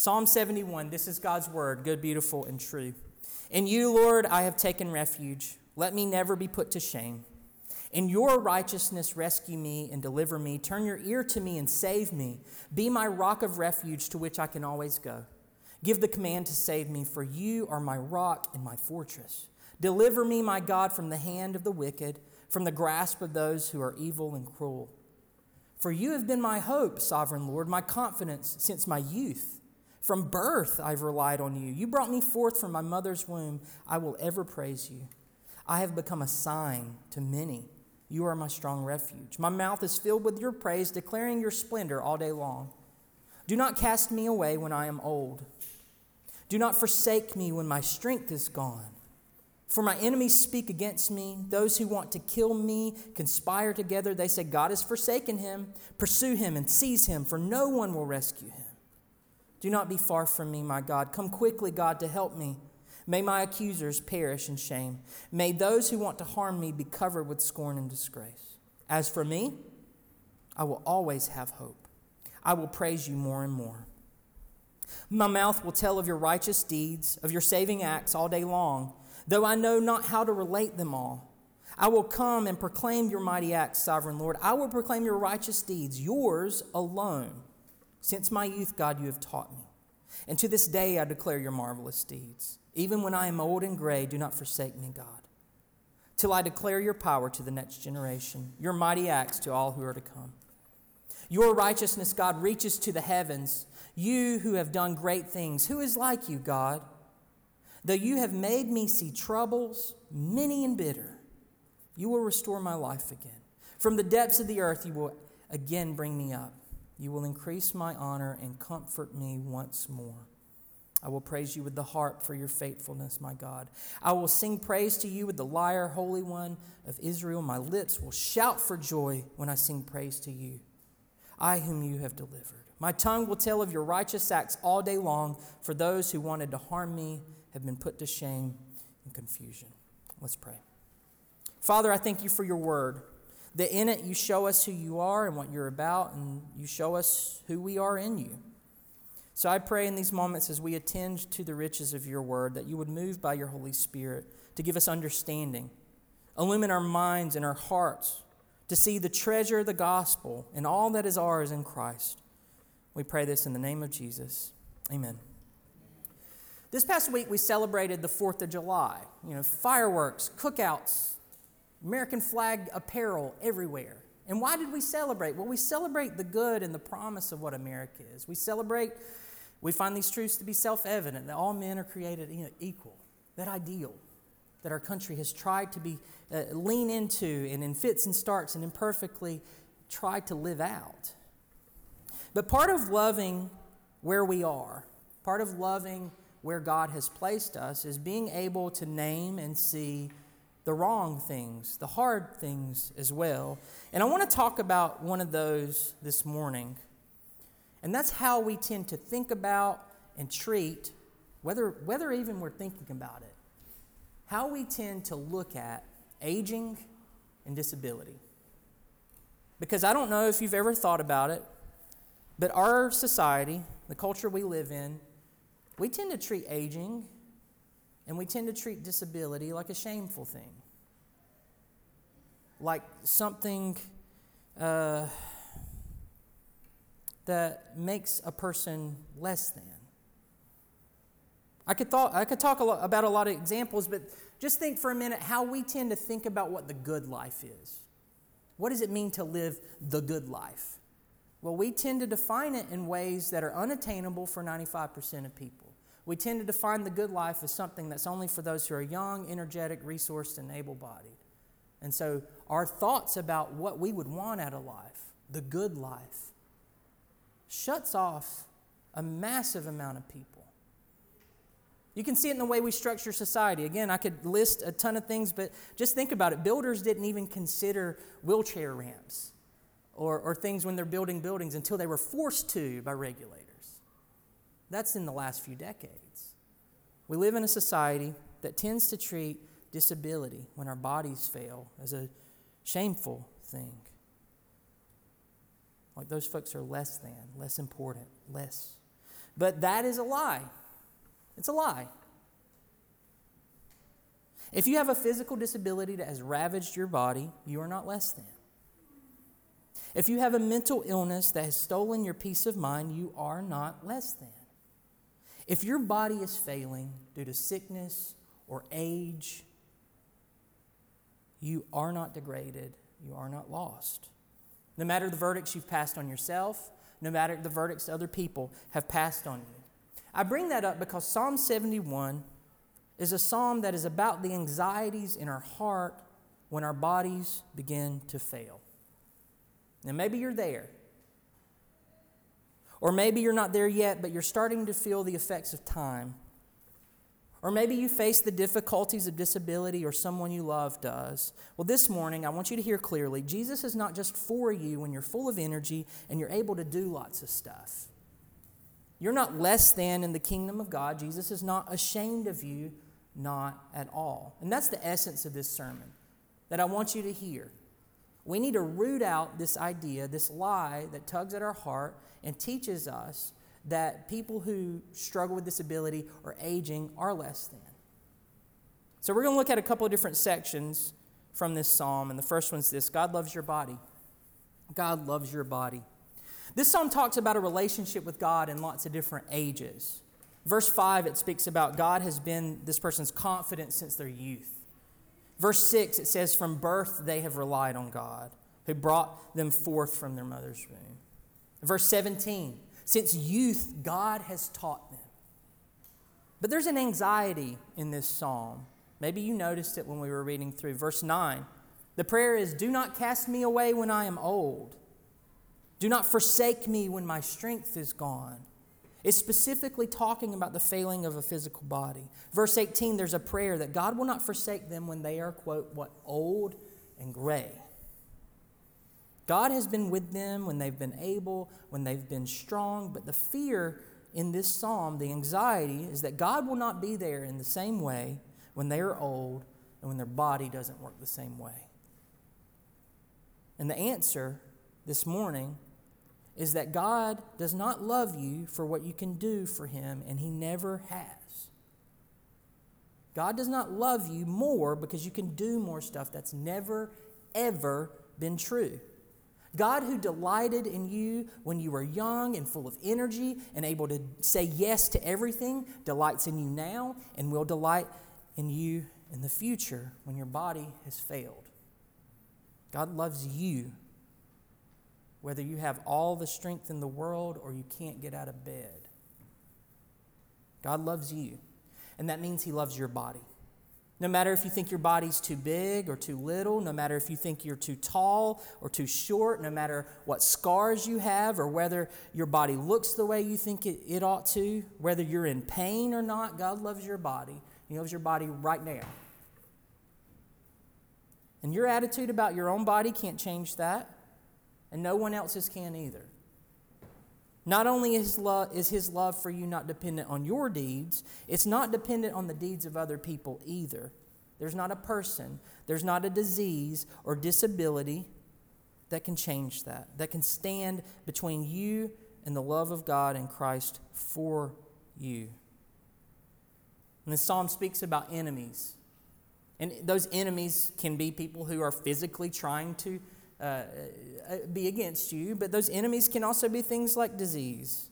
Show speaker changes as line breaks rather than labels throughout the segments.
Psalm 71, this is God's word, good, beautiful, and true. In you, Lord, I have taken refuge. Let me never be put to shame. In your righteousness, rescue me and deliver me. Turn your ear to me and save me. Be my rock of refuge to which I can always go. Give the command to save me, for you are my rock and my fortress. Deliver me, my God, from the hand of the wicked, from the grasp of those who are evil and cruel. For you have been my hope, sovereign Lord, my confidence since my youth. From birth I've relied on you. You brought me forth from my mother's womb. I will ever praise you. I have become a sign to many. You are my strong refuge. My mouth is filled with your praise, declaring your splendor all day long. Do not cast me away when I am old. Do not forsake me when my strength is gone. For my enemies speak against me. Those who want to kill me conspire together. They say, God has forsaken him. Pursue him and seize him, for no one will rescue him. Do not be far from me, my God. Come quickly, God, to help me. May my accusers perish in shame. May those who want to harm me be covered with scorn and disgrace. As for me, I will always have hope. I will praise you more and more. My mouth will tell of your righteous deeds, of your saving acts all day long though I know not how to relate them all. I will come and proclaim your mighty acts, sovereign Lord. I will proclaim your righteous deeds, yours alone. Since my youth, God, you have taught me. And to this day I declare your marvelous deeds. Even when I am old and gray, do not forsake me, God, till I declare your power to the next generation, your mighty acts to all who are to come. Your righteousness, God, reaches to the heavens. You who have done great things, who is like you, God? Though you have made me see troubles, many and bitter, you will restore my life again. From the depths of the earth, you will again bring me up. You will increase my honor and comfort me once more. I will praise you with the harp for your faithfulness, my God. I will sing praise to you with the lyre, Holy One of Israel. My lips will shout for joy when I sing praise to you, I whom you have delivered. My tongue will tell of your righteous acts all day long for those who wanted to harm me have been put to shame and confusion. Let's pray. Father, I thank you for your word. That in it you show us who you are and what you're about, and you show us who we are in you. So I pray in these moments as we attend to the riches of your word that you would move by your Holy Spirit to give us understanding, illumine our minds and our hearts to see the treasure of the gospel and all that is ours in Christ. We pray this in the name of Jesus. Amen. This past week, we celebrated the 4th of July. You know, fireworks, cookouts, American flag apparel everywhere. And why did we celebrate? Well, we celebrate the good and the promise of what America is. We celebrate, we find these truths to be self evident that all men are created equal, that ideal that our country has tried to be uh, lean into and in fits and starts and imperfectly tried to live out. But part of loving where we are, part of loving where God has placed us is being able to name and see the wrong things, the hard things as well. And I want to talk about one of those this morning. And that's how we tend to think about and treat, whether, whether even we're thinking about it, how we tend to look at aging and disability. Because I don't know if you've ever thought about it, but our society, the culture we live in, we tend to treat aging and we tend to treat disability like a shameful thing, like something uh, that makes a person less than. I could, thought, I could talk a about a lot of examples, but just think for a minute how we tend to think about what the good life is. What does it mean to live the good life? Well, we tend to define it in ways that are unattainable for 95% of people. We tend to define the good life as something that's only for those who are young, energetic, resourced, and able bodied. And so our thoughts about what we would want out of life, the good life, shuts off a massive amount of people. You can see it in the way we structure society. Again, I could list a ton of things, but just think about it. Builders didn't even consider wheelchair ramps or, or things when they're building buildings until they were forced to by regulators. That's in the last few decades. We live in a society that tends to treat disability when our bodies fail as a shameful thing. Like those folks are less than, less important, less. But that is a lie. It's a lie. If you have a physical disability that has ravaged your body, you are not less than. If you have a mental illness that has stolen your peace of mind, you are not less than. If your body is failing due to sickness or age, you are not degraded, you are not lost. No matter the verdicts you've passed on yourself, no matter the verdicts other people have passed on you. I bring that up because Psalm 71 is a psalm that is about the anxieties in our heart when our bodies begin to fail. Now, maybe you're there. Or maybe you're not there yet, but you're starting to feel the effects of time. Or maybe you face the difficulties of disability or someone you love does. Well, this morning, I want you to hear clearly Jesus is not just for you when you're full of energy and you're able to do lots of stuff. You're not less than in the kingdom of God. Jesus is not ashamed of you, not at all. And that's the essence of this sermon that I want you to hear. We need to root out this idea, this lie that tugs at our heart and teaches us that people who struggle with disability or aging are less than. So, we're going to look at a couple of different sections from this psalm. And the first one's this God loves your body. God loves your body. This psalm talks about a relationship with God in lots of different ages. Verse 5, it speaks about God has been this person's confidence since their youth. Verse 6, it says, From birth they have relied on God, who brought them forth from their mother's womb. Verse 17, since youth, God has taught them. But there's an anxiety in this psalm. Maybe you noticed it when we were reading through. Verse 9, the prayer is, Do not cast me away when I am old. Do not forsake me when my strength is gone. It's specifically talking about the failing of a physical body. Verse 18, there's a prayer that God will not forsake them when they are, quote, what, old and gray. God has been with them when they've been able, when they've been strong, but the fear in this psalm, the anxiety, is that God will not be there in the same way when they are old and when their body doesn't work the same way. And the answer this morning is that God does not love you for what you can do for Him, and He never has. God does not love you more because you can do more stuff. That's never, ever been true. God, who delighted in you when you were young and full of energy and able to say yes to everything, delights in you now and will delight in you in the future when your body has failed. God loves you whether you have all the strength in the world or you can't get out of bed. God loves you, and that means He loves your body. No matter if you think your body's too big or too little, no matter if you think you're too tall or too short, no matter what scars you have or whether your body looks the way you think it, it ought to, whether you're in pain or not, God loves your body. He loves your body right now. And your attitude about your own body can't change that and no one else's can either. Not only is, is his love for you not dependent on your deeds, it's not dependent on the deeds of other people either. There's not a person, there's not a disease or disability that can change that, that can stand between you and the love of God and Christ for you. And the psalm speaks about enemies. And those enemies can be people who are physically trying to uh, uh, be against you, but those enemies can also be things like disease.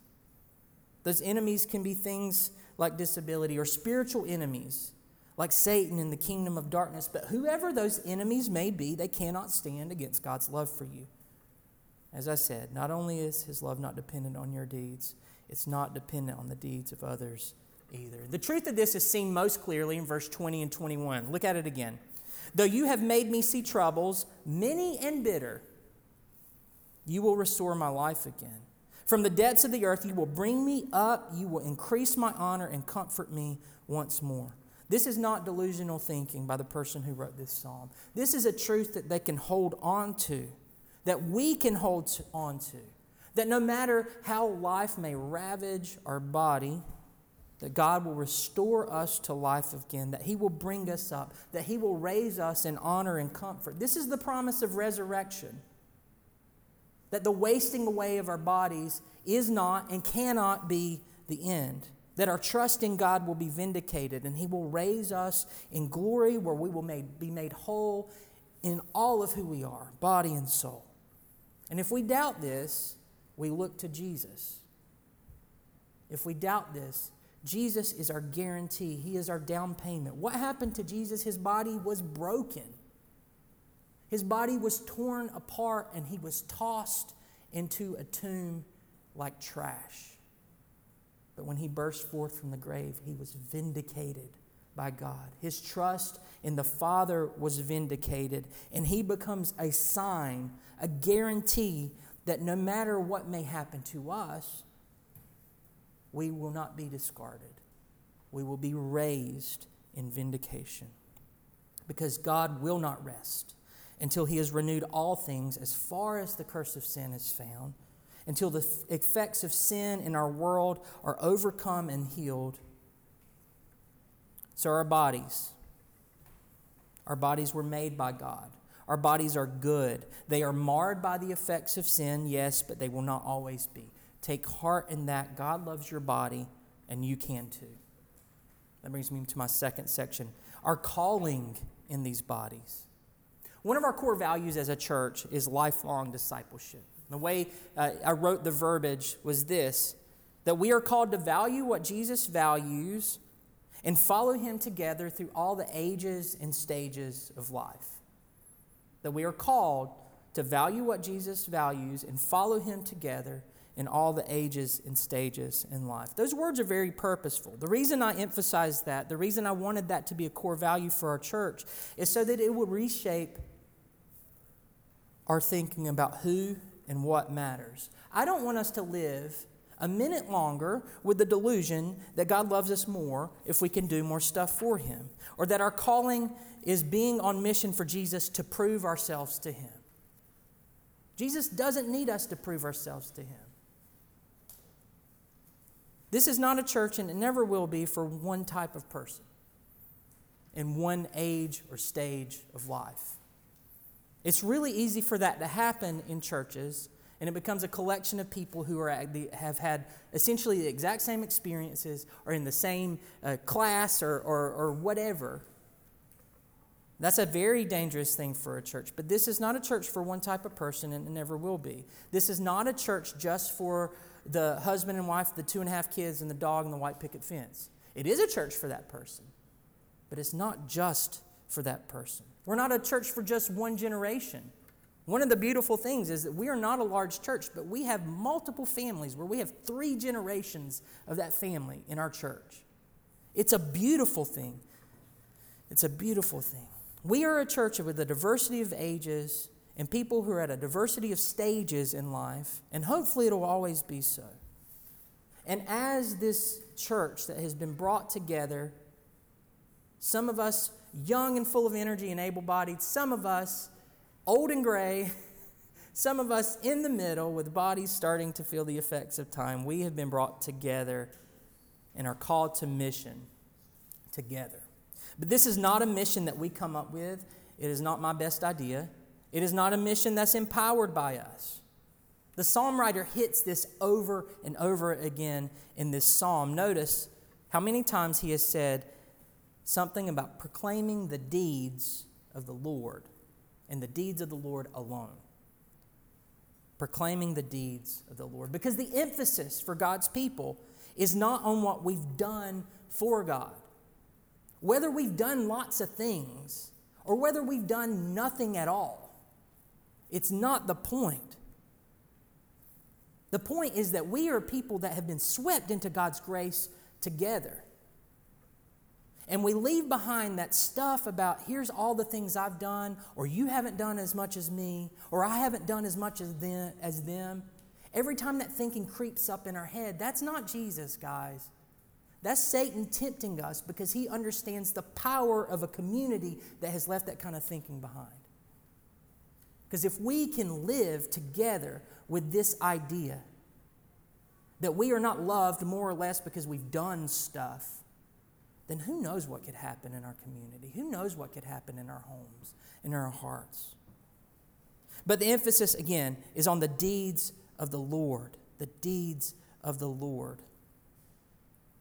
Those enemies can be things like disability or spiritual enemies like Satan in the kingdom of darkness. But whoever those enemies may be, they cannot stand against God's love for you. As I said, not only is his love not dependent on your deeds, it's not dependent on the deeds of others either. The truth of this is seen most clearly in verse 20 and 21. Look at it again. Though you have made me see troubles, many and bitter, you will restore my life again. From the depths of the earth, you will bring me up, you will increase my honor and comfort me once more. This is not delusional thinking by the person who wrote this psalm. This is a truth that they can hold on to, that we can hold on to. That no matter how life may ravage our body, that God will restore us to life again, that He will bring us up, that He will raise us in honor and comfort. This is the promise of resurrection. That the wasting away of our bodies is not and cannot be the end. That our trust in God will be vindicated and He will raise us in glory where we will made, be made whole in all of who we are, body and soul. And if we doubt this, we look to Jesus. If we doubt this, Jesus is our guarantee. He is our down payment. What happened to Jesus? His body was broken. His body was torn apart and he was tossed into a tomb like trash. But when he burst forth from the grave, he was vindicated by God. His trust in the Father was vindicated, and he becomes a sign, a guarantee that no matter what may happen to us, we will not be discarded. We will be raised in vindication. Because God will not rest until he has renewed all things as far as the curse of sin is found, until the effects of sin in our world are overcome and healed. So, our bodies, our bodies were made by God. Our bodies are good. They are marred by the effects of sin, yes, but they will not always be. Take heart in that. God loves your body, and you can too. That brings me to my second section our calling in these bodies. One of our core values as a church is lifelong discipleship. The way uh, I wrote the verbiage was this that we are called to value what Jesus values and follow him together through all the ages and stages of life. That we are called to value what Jesus values and follow him together in all the ages and stages in life. Those words are very purposeful. The reason I emphasize that, the reason I wanted that to be a core value for our church, is so that it would reshape our thinking about who and what matters. I don't want us to live a minute longer with the delusion that God loves us more if we can do more stuff for Him, or that our calling is being on mission for Jesus to prove ourselves to Him. Jesus doesn't need us to prove ourselves to Him. This is not a church, and it never will be, for one type of person in one age or stage of life. It's really easy for that to happen in churches, and it becomes a collection of people who are, have had essentially the exact same experiences or in the same uh, class or, or, or whatever. That's a very dangerous thing for a church. But this is not a church for one type of person, and it never will be. This is not a church just for the husband and wife, the two and a half kids, and the dog and the white picket fence. It is a church for that person, but it's not just for that person. We're not a church for just one generation. One of the beautiful things is that we are not a large church, but we have multiple families where we have three generations of that family in our church. It's a beautiful thing. It's a beautiful thing. We are a church with a diversity of ages and people who are at a diversity of stages in life, and hopefully it'll always be so. And as this church that has been brought together, some of us young and full of energy and able bodied, some of us old and gray, some of us in the middle with bodies starting to feel the effects of time, we have been brought together and are called to mission together. But this is not a mission that we come up with. It is not my best idea. It is not a mission that's empowered by us. The psalm writer hits this over and over again in this psalm. Notice how many times he has said something about proclaiming the deeds of the Lord and the deeds of the Lord alone. Proclaiming the deeds of the Lord. Because the emphasis for God's people is not on what we've done for God. Whether we've done lots of things or whether we've done nothing at all it's not the point. The point is that we are people that have been swept into God's grace together. And we leave behind that stuff about here's all the things I've done, or you haven't done as much as me, or I haven't done as much as them. As them. Every time that thinking creeps up in our head, that's not Jesus, guys. That's Satan tempting us because he understands the power of a community that has left that kind of thinking behind. Because if we can live together with this idea that we are not loved more or less because we've done stuff, then who knows what could happen in our community? Who knows what could happen in our homes, in our hearts? But the emphasis, again, is on the deeds of the Lord. The deeds of the Lord.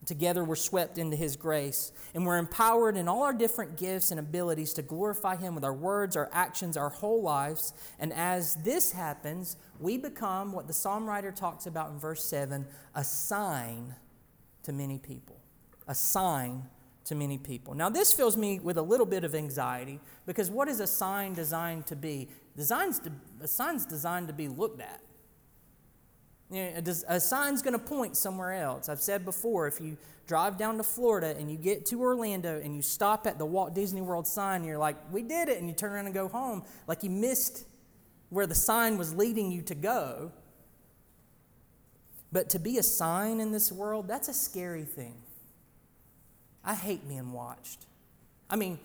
Together, we're swept into His grace, and we're empowered in all our different gifts and abilities to glorify Him with our words, our actions, our whole lives. And as this happens, we become what the psalm writer talks about in verse 7 a sign to many people. A sign to many people. Now, this fills me with a little bit of anxiety because what is a sign designed to be? Design's to, a sign's designed to be looked at. A, sign's going to point somewhere else. I've said before, if you drive down to Florida and you get to Orlando and you stop at the Walt Disney World sign, you're like, we did it, and you turn around and go home, like you missed where the sign was leading you to go. But to be a sign in this world, that's a scary thing. I hate being watched. I mean,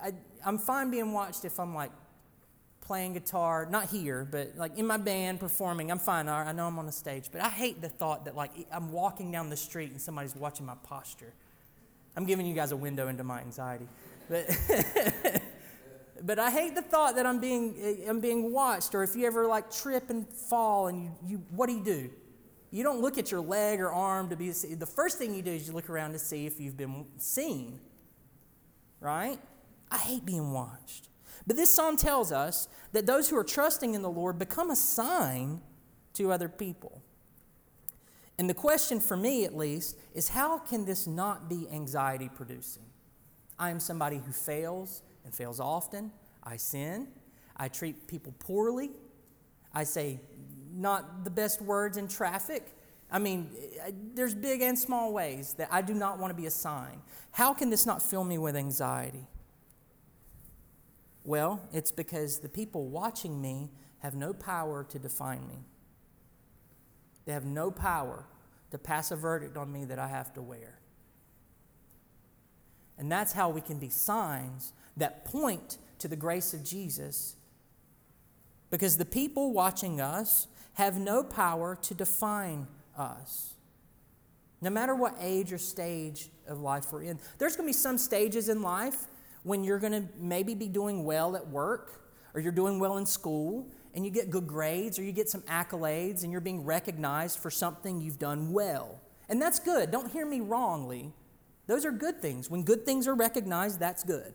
I, I'm fine being watched if I'm like playing guitar, not here, but like in my band performing. I'm fine. I know I'm on the stage, but I hate the thought that like I'm walking down the street and somebody's watching my posture. I'm giving you guys a window into my anxiety, but but I hate the thought that I'm being eh, I'm being watched. Or if you ever like trip and fall and you, you what do you do? You don't look at your leg or arm to be the first thing you do is you look around to see if you've been seen. Right? I hate being watched. But this psalm tells us that those who are trusting in the Lord become a sign to other people. And the question for me, at least, is how can this not be anxiety producing? I am somebody who fails and fails often. I sin. I treat people poorly. I say not the best words in traffic. I mean, there's big and small ways that I do not want to be a sign. How can this not fill me with anxiety? Well, it's because the people watching me have no power to define me. They have no power to pass a verdict on me that I have to wear. And that's how we can be signs that point to the grace of Jesus. Because the people watching us have no power to define us. No matter what age or stage of life we're in, there's going to be some stages in life when you're going to maybe be doing well at work or you're doing well in school and you get good grades or you get some accolades and you're being recognized for something you've done well. And that's good. Don't hear me wrongly. Those are good things. When good things are recognized, that's good.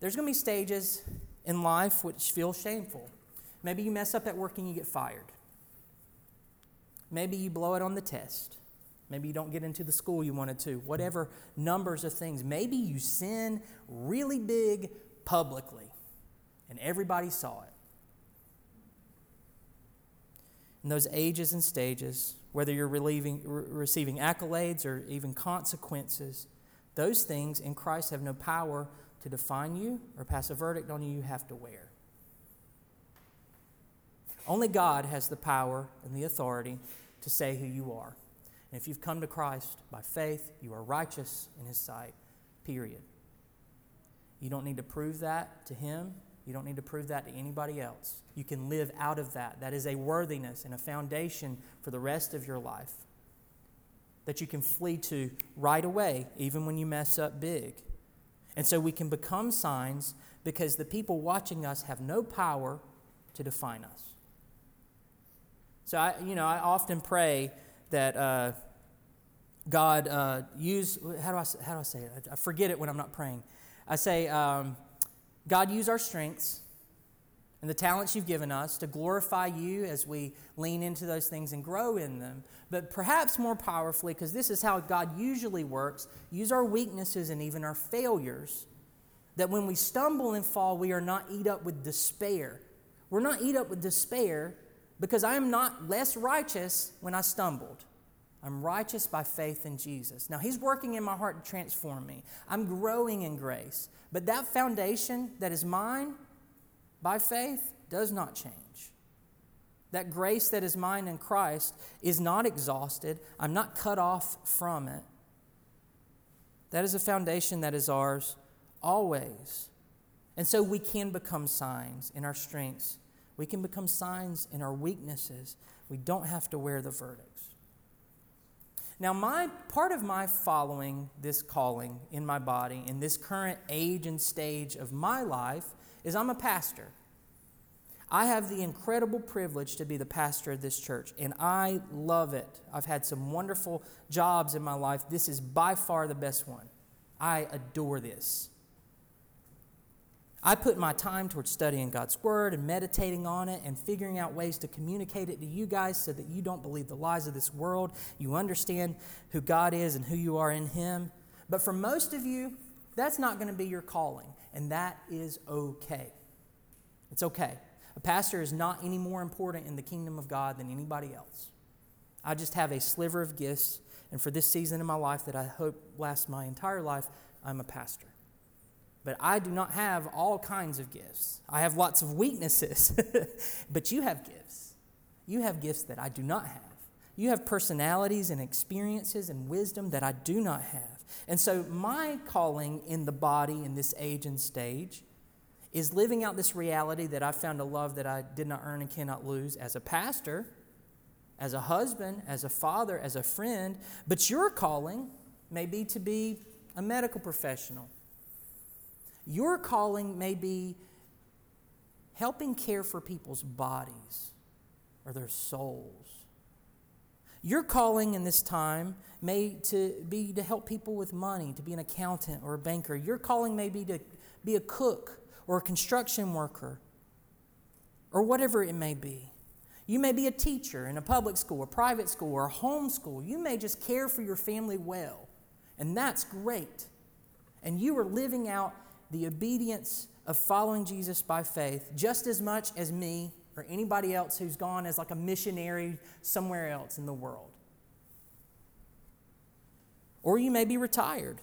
There's going to be stages in life which feel shameful. Maybe you mess up at work and you get fired. Maybe you blow it on the test. Maybe you don't get into the school you wanted to. Whatever numbers of things. Maybe you sin really big publicly and everybody saw it. In those ages and stages, whether you're relieving, re- receiving accolades or even consequences, those things in Christ have no power to define you or pass a verdict on you you have to wear. Only God has the power and the authority to say who you are. And if you've come to Christ by faith, you are righteous in His sight, period. You don't need to prove that to Him. You don't need to prove that to anybody else. You can live out of that. That is a worthiness and a foundation for the rest of your life that you can flee to right away, even when you mess up big. And so we can become signs because the people watching us have no power to define us. So I, you know, I often pray that uh, God uh, use, how do, I, how do I say it? I forget it when I'm not praying. I say, um, God, use our strengths and the talents you've given us to glorify you as we lean into those things and grow in them. But perhaps more powerfully, because this is how God usually works, use our weaknesses and even our failures. That when we stumble and fall, we are not eat up with despair. We're not eat up with despair because I am not less righteous when I stumbled. I'm righteous by faith in Jesus. Now, He's working in my heart to transform me. I'm growing in grace. But that foundation that is mine by faith does not change. That grace that is mine in Christ is not exhausted. I'm not cut off from it. That is a foundation that is ours always. And so we can become signs in our strengths we can become signs in our weaknesses. We don't have to wear the verdicts. Now, my part of my following this calling in my body in this current age and stage of my life is I'm a pastor. I have the incredible privilege to be the pastor of this church, and I love it. I've had some wonderful jobs in my life. This is by far the best one. I adore this. I put my time towards studying God's Word and meditating on it and figuring out ways to communicate it to you guys so that you don't believe the lies of this world. You understand who God is and who you are in Him. But for most of you, that's not going to be your calling, and that is okay. It's okay. A pastor is not any more important in the kingdom of God than anybody else. I just have a sliver of gifts, and for this season in my life that I hope lasts my entire life, I'm a pastor. But I do not have all kinds of gifts. I have lots of weaknesses, but you have gifts. You have gifts that I do not have. You have personalities and experiences and wisdom that I do not have. And so, my calling in the body in this age and stage is living out this reality that I found a love that I did not earn and cannot lose as a pastor, as a husband, as a father, as a friend. But your calling may be to be a medical professional. Your calling may be helping care for people's bodies or their souls. Your calling in this time may to be to help people with money, to be an accountant or a banker. Your calling may be to be a cook or a construction worker or whatever it may be. You may be a teacher in a public school, a private school, or a home school. You may just care for your family well, and that's great. And you are living out the obedience of following Jesus by faith just as much as me or anybody else who's gone as like a missionary somewhere else in the world. Or you may be retired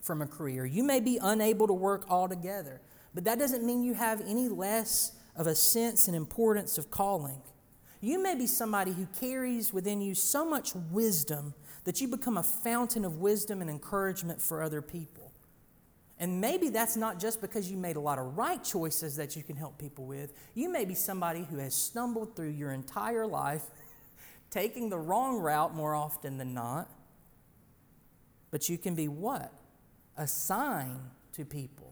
from a career. You may be unable to work altogether. But that doesn't mean you have any less of a sense and importance of calling. You may be somebody who carries within you so much wisdom that you become a fountain of wisdom and encouragement for other people. And maybe that's not just because you made a lot of right choices that you can help people with. You may be somebody who has stumbled through your entire life, taking the wrong route more often than not. But you can be what? A sign to people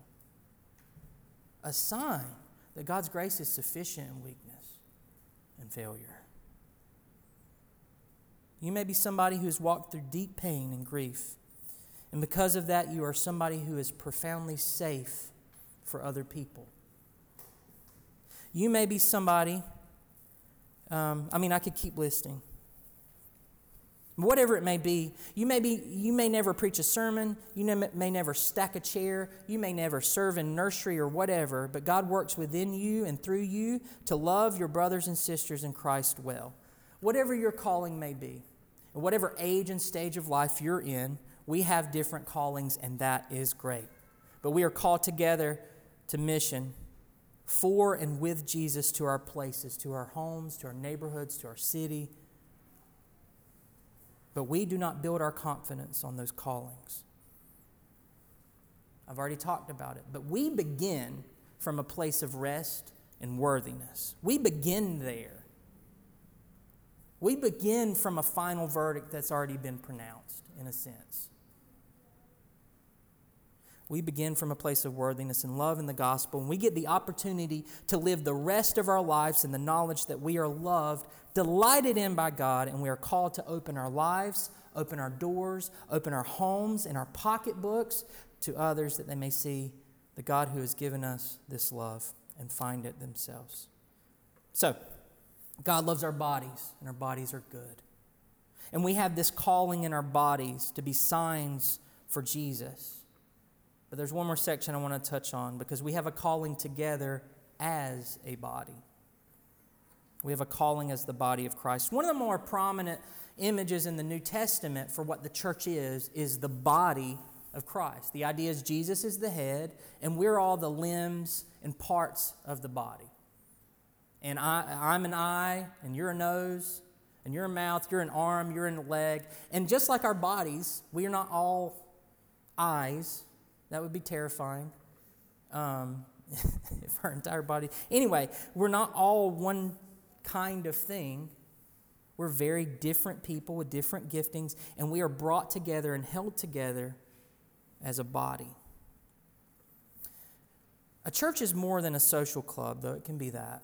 a sign that God's grace is sufficient in weakness and failure. You may be somebody who has walked through deep pain and grief, and because of that, you are somebody who is profoundly safe for other people. You may be somebody, um, I mean, I could keep listing whatever it may be you may be you may never preach a sermon you may never stack a chair you may never serve in nursery or whatever but god works within you and through you to love your brothers and sisters in christ well whatever your calling may be and whatever age and stage of life you're in we have different callings and that is great but we are called together to mission for and with jesus to our places to our homes to our neighborhoods to our city but we do not build our confidence on those callings. I've already talked about it. But we begin from a place of rest and worthiness. We begin there. We begin from a final verdict that's already been pronounced, in a sense. We begin from a place of worthiness and love in the gospel, and we get the opportunity to live the rest of our lives in the knowledge that we are loved delighted in by God, and we are called to open our lives, open our doors, open our homes and our pocketbooks to others that they may see the God who has given us this love and find it themselves. So, God loves our bodies, and our bodies are good. And we have this calling in our bodies to be signs for Jesus. But there's one more section I want to touch on because we have a calling together as a body. We have a calling as the body of Christ. One of the more prominent images in the New Testament for what the church is, is the body of Christ. The idea is Jesus is the head, and we're all the limbs and parts of the body. And I, I'm an eye, and you're a nose, and you're a mouth, you're an arm, you're a leg. And just like our bodies, we are not all eyes. That would be terrifying. Um, if our entire body. Anyway, we're not all one kind of thing. We're very different people with different giftings, and we are brought together and held together as a body. A church is more than a social club, though it can be that.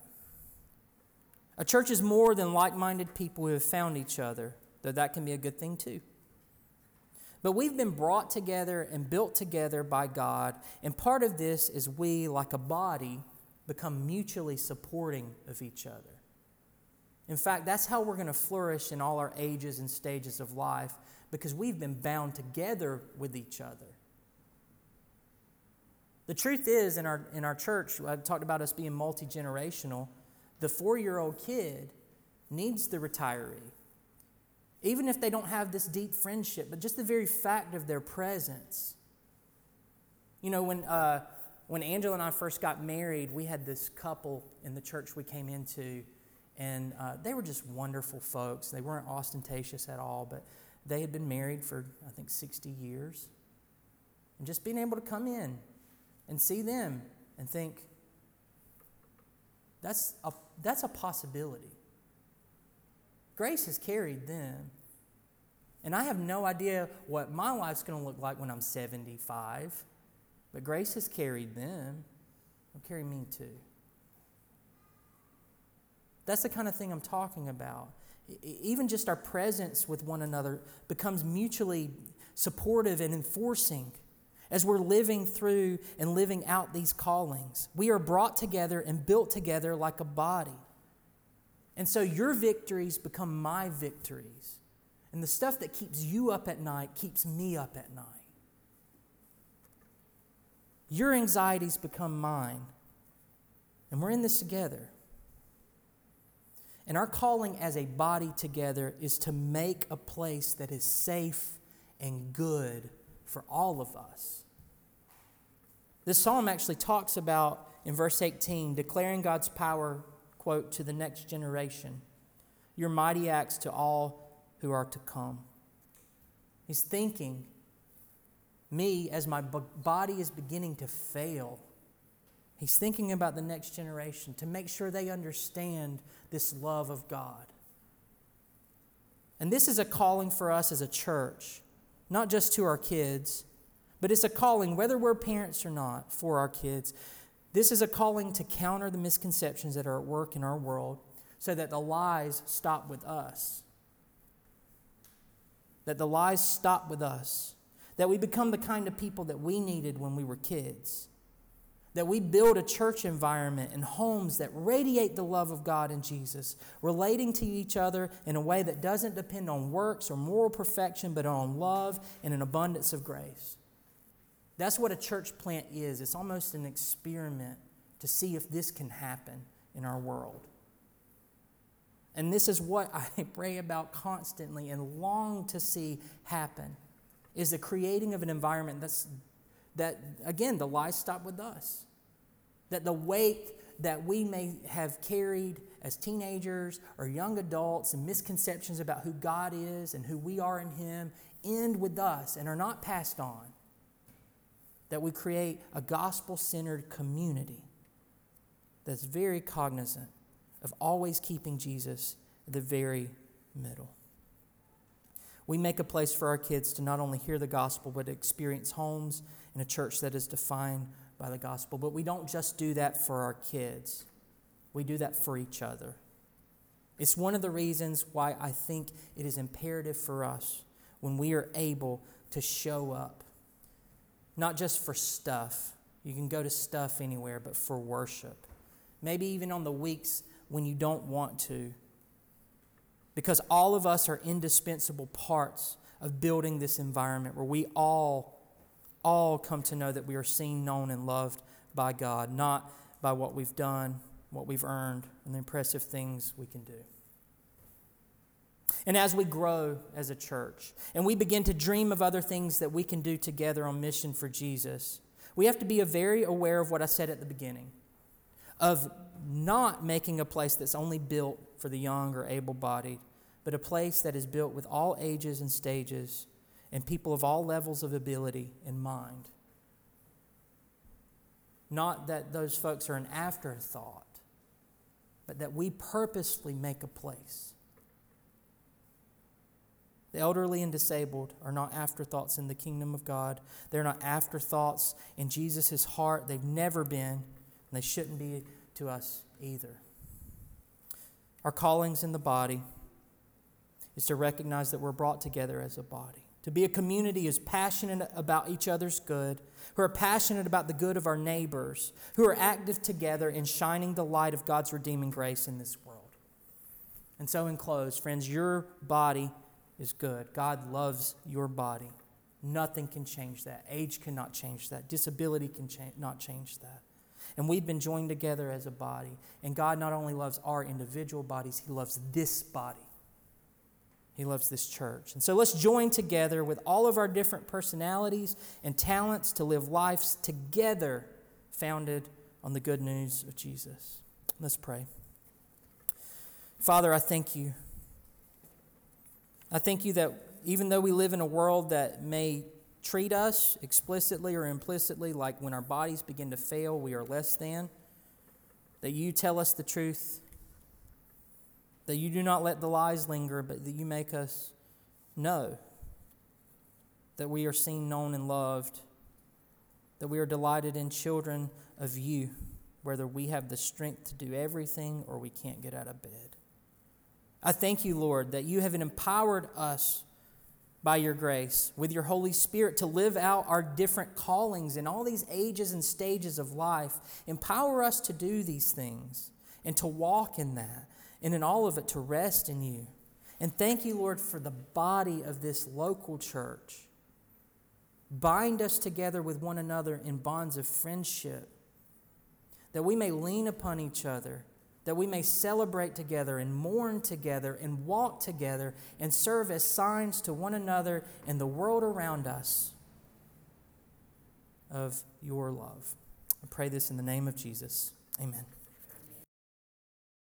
A church is more than like minded people who have found each other, though that can be a good thing too. But we've been brought together and built together by God, and part of this is we, like a body, become mutually supporting of each other. In fact, that's how we're going to flourish in all our ages and stages of life because we've been bound together with each other. The truth is, in our, in our church, I talked about us being multi generational. The four year old kid needs the retiree. Even if they don't have this deep friendship, but just the very fact of their presence. You know, when, uh, when Angela and I first got married, we had this couple in the church we came into, and uh, they were just wonderful folks. They weren't ostentatious at all, but they had been married for, I think, 60 years. And just being able to come in and see them and think, that's a, that's a possibility. Grace has carried them. And I have no idea what my life's going to look like when I'm 75, but grace has carried them. It'll carry me too. That's the kind of thing I'm talking about. Even just our presence with one another becomes mutually supportive and enforcing as we're living through and living out these callings. We are brought together and built together like a body. And so your victories become my victories. And the stuff that keeps you up at night keeps me up at night. Your anxieties become mine. And we're in this together. And our calling as a body together is to make a place that is safe and good for all of us. This psalm actually talks about, in verse 18, declaring God's power, quote, to the next generation, your mighty acts to all who are to come. He's thinking, me, as my body is beginning to fail, he's thinking about the next generation to make sure they understand this love of God. And this is a calling for us as a church, not just to our kids, but it's a calling, whether we're parents or not, for our kids. This is a calling to counter the misconceptions that are at work in our world so that the lies stop with us. That the lies stop with us. That we become the kind of people that we needed when we were kids. That we build a church environment and homes that radiate the love of God and Jesus, relating to each other in a way that doesn't depend on works or moral perfection, but on love and an abundance of grace. That's what a church plant is. It's almost an experiment to see if this can happen in our world. And this is what I pray about constantly and long to see happen is the creating of an environment that's that again the lies stop with us. That the weight that we may have carried as teenagers or young adults and misconceptions about who God is and who we are in him end with us and are not passed on that we create a gospel centered community that's very cognizant of always keeping Jesus the very middle. We make a place for our kids to not only hear the gospel, but experience homes in a church that is defined by the gospel. But we don't just do that for our kids, we do that for each other. It's one of the reasons why I think it is imperative for us when we are able to show up not just for stuff. You can go to stuff anywhere, but for worship. Maybe even on the weeks when you don't want to. Because all of us are indispensable parts of building this environment where we all, all come to know that we are seen, known, and loved by God, not by what we've done, what we've earned, and the impressive things we can do. And as we grow as a church and we begin to dream of other things that we can do together on mission for Jesus, we have to be very aware of what I said at the beginning of not making a place that's only built for the young or able bodied, but a place that is built with all ages and stages and people of all levels of ability in mind. Not that those folks are an afterthought, but that we purposely make a place The elderly and disabled are not afterthoughts in the kingdom of God. They're not afterthoughts in Jesus' heart. They've never been, and they shouldn't be to us either. Our callings in the body is to recognize that we're brought together as a body. To be a community who's passionate about each other's good, who are passionate about the good of our neighbors, who are active together in shining the light of God's redeeming grace in this world. And so, in close, friends, your body is good. God loves your body. Nothing can change that. Age cannot change that. Disability can cha- not change that. And we've been joined together as a body. And God not only loves our individual bodies, He loves this body. He loves this church. And so let's join together with all of our different personalities and talents to live lives together founded on the good news of Jesus. Let's pray. Father, I thank you I thank you that even though we live in a world that may treat us explicitly or implicitly like when our bodies begin to fail, we are less than, that you tell us the truth, that you do not let the lies linger, but that you make us know that we are seen, known, and loved, that we are delighted in children of you, whether we have the strength to do everything or we can't get out of bed. I thank you, Lord, that you have empowered us by your grace with your Holy Spirit to live out our different callings in all these ages and stages of life. Empower us to do these things and to walk in that, and in all of it to rest in you. And thank you, Lord, for the body of this local church. Bind us together with one another in bonds of friendship, that we may lean upon each other that we may celebrate together and mourn together and walk together and serve as signs to one another and the world around us of your love. I pray this in the name of Jesus. Amen.